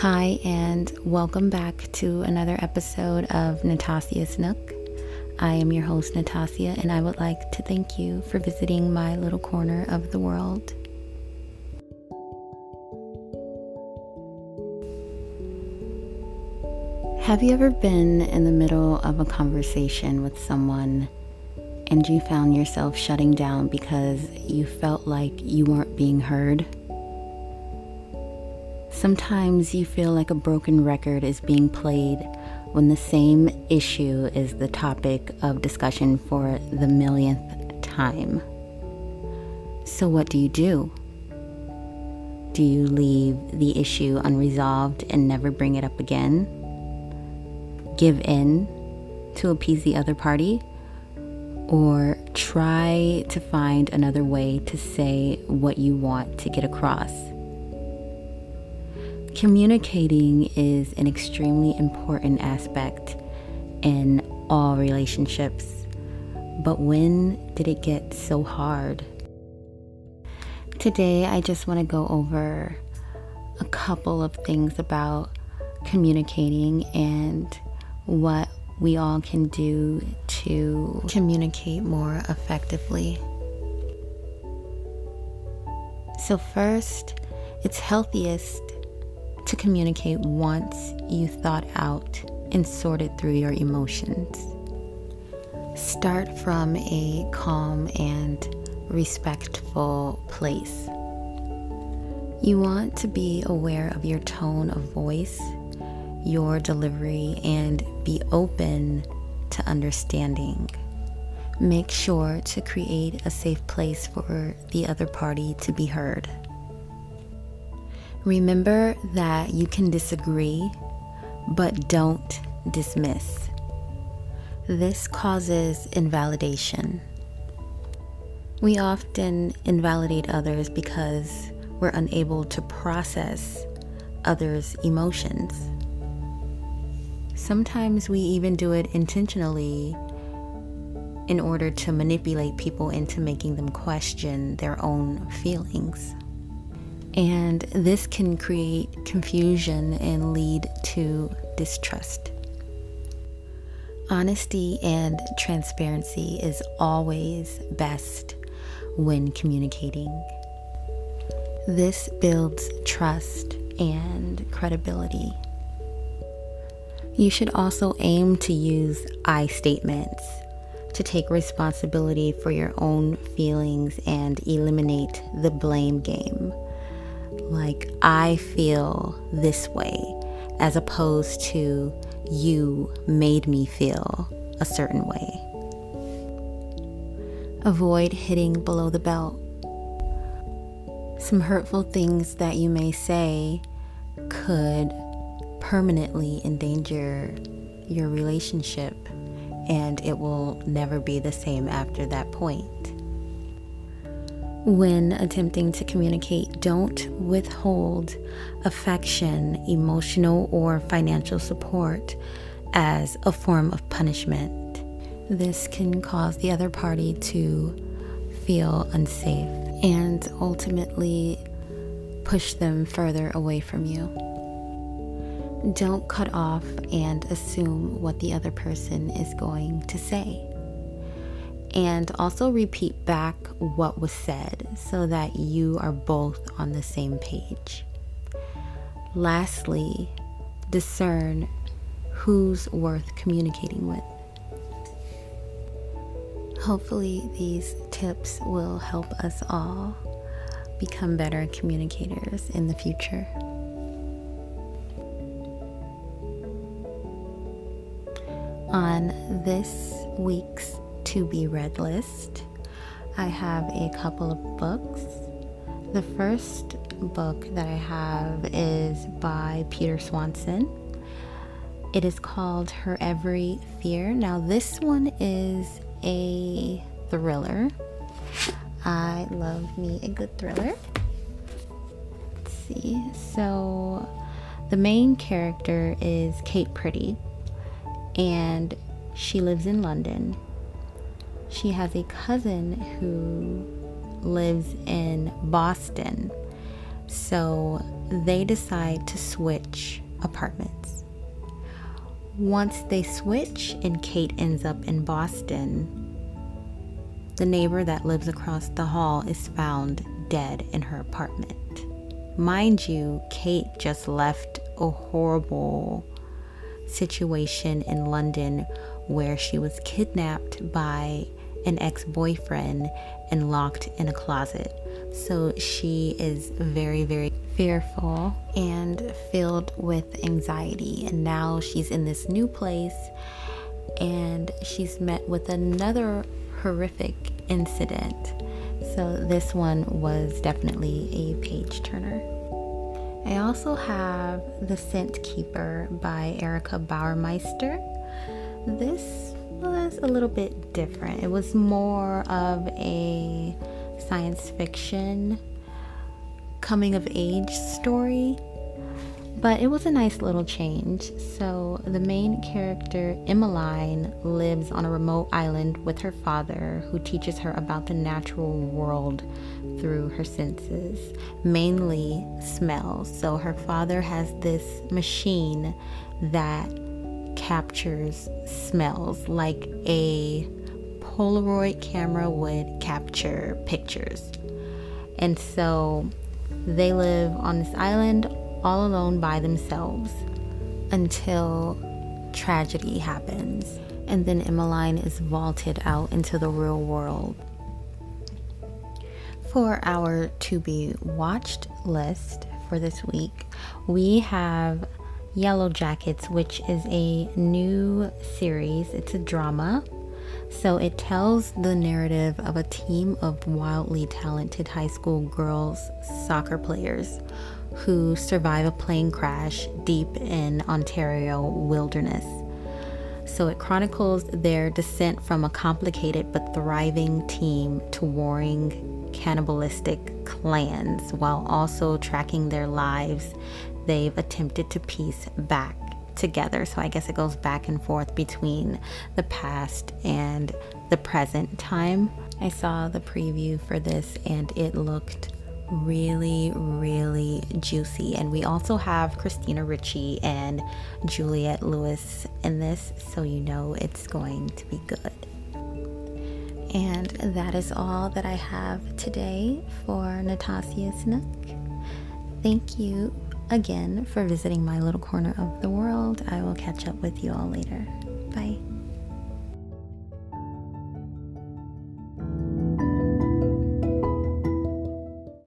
Hi, and welcome back to another episode of Natasia's Nook. I am your host, Natasia, and I would like to thank you for visiting my little corner of the world. Have you ever been in the middle of a conversation with someone and you found yourself shutting down because you felt like you weren't being heard? Sometimes you feel like a broken record is being played when the same issue is the topic of discussion for the millionth time. So, what do you do? Do you leave the issue unresolved and never bring it up again? Give in to appease the other party? Or try to find another way to say what you want to get across? Communicating is an extremely important aspect in all relationships. But when did it get so hard? Today, I just want to go over a couple of things about communicating and what we all can do to communicate more effectively. So, first, it's healthiest to communicate once you thought out and sorted through your emotions. Start from a calm and respectful place. You want to be aware of your tone of voice, your delivery, and be open to understanding. Make sure to create a safe place for the other party to be heard. Remember that you can disagree, but don't dismiss. This causes invalidation. We often invalidate others because we're unable to process others' emotions. Sometimes we even do it intentionally in order to manipulate people into making them question their own feelings. And this can create confusion and lead to distrust. Honesty and transparency is always best when communicating. This builds trust and credibility. You should also aim to use I statements to take responsibility for your own feelings and eliminate the blame game like I feel this way, as opposed to you made me feel a certain way. Avoid hitting below the belt. Some hurtful things that you may say could permanently endanger your relationship, and it will never be the same after that point. When attempting to communicate, don't withhold affection, emotional, or financial support as a form of punishment. This can cause the other party to feel unsafe and ultimately push them further away from you. Don't cut off and assume what the other person is going to say and also repeat back what was said so that you are both on the same page. Lastly, discern who's worth communicating with. Hopefully, these tips will help us all become better communicators in the future. On this week's to be read list, I have a couple of books. The first book that I have is by Peter Swanson. It is called Her Every Fear. Now, this one is a thriller. I love me a good thriller. Let's see. So, the main character is Kate Priddy, and she lives in London she has a cousin who lives in Boston. So they decide to switch apartments. Once they switch and Kate ends up in Boston, the neighbor that lives across the hall is found dead in her apartment. Mind you, Kate just left a horrible situation in London where she was kidnapped by an ex boyfriend and locked in a closet. So she is very, very fearful and filled with anxiety. And now she's in this new place and she's met with another horrific incident. So this one was definitely a page turner. I also have The Scent Keeper by Erica Bauermeister. This was a little bit different. It was more of a science fiction coming of age story, but it was a nice little change. So, the main character, Emmeline, lives on a remote island with her father, who teaches her about the natural world through her senses, mainly smells. So, her father has this machine that captures smells like a Polaroid camera would capture pictures. And so they live on this island all alone by themselves until tragedy happens. And then Emmeline is vaulted out into the real world. For our to be watched list for this week, we have Yellowjackets, which is a new series. It's a drama. So it tells the narrative of a team of wildly talented high school girls soccer players who survive a plane crash deep in Ontario wilderness. So it chronicles their descent from a complicated but thriving team to warring cannibalistic clans while also tracking their lives they've attempted to piece back together. So I guess it goes back and forth between the past and the present time. I saw the preview for this and it looked really, really juicy. And we also have Christina Ricci and Juliette Lewis in this, so you know it's going to be good. And that is all that I have today for Natasia's Nook. Thank you again for visiting my little corner of the world. I will catch up with you all later. Bye.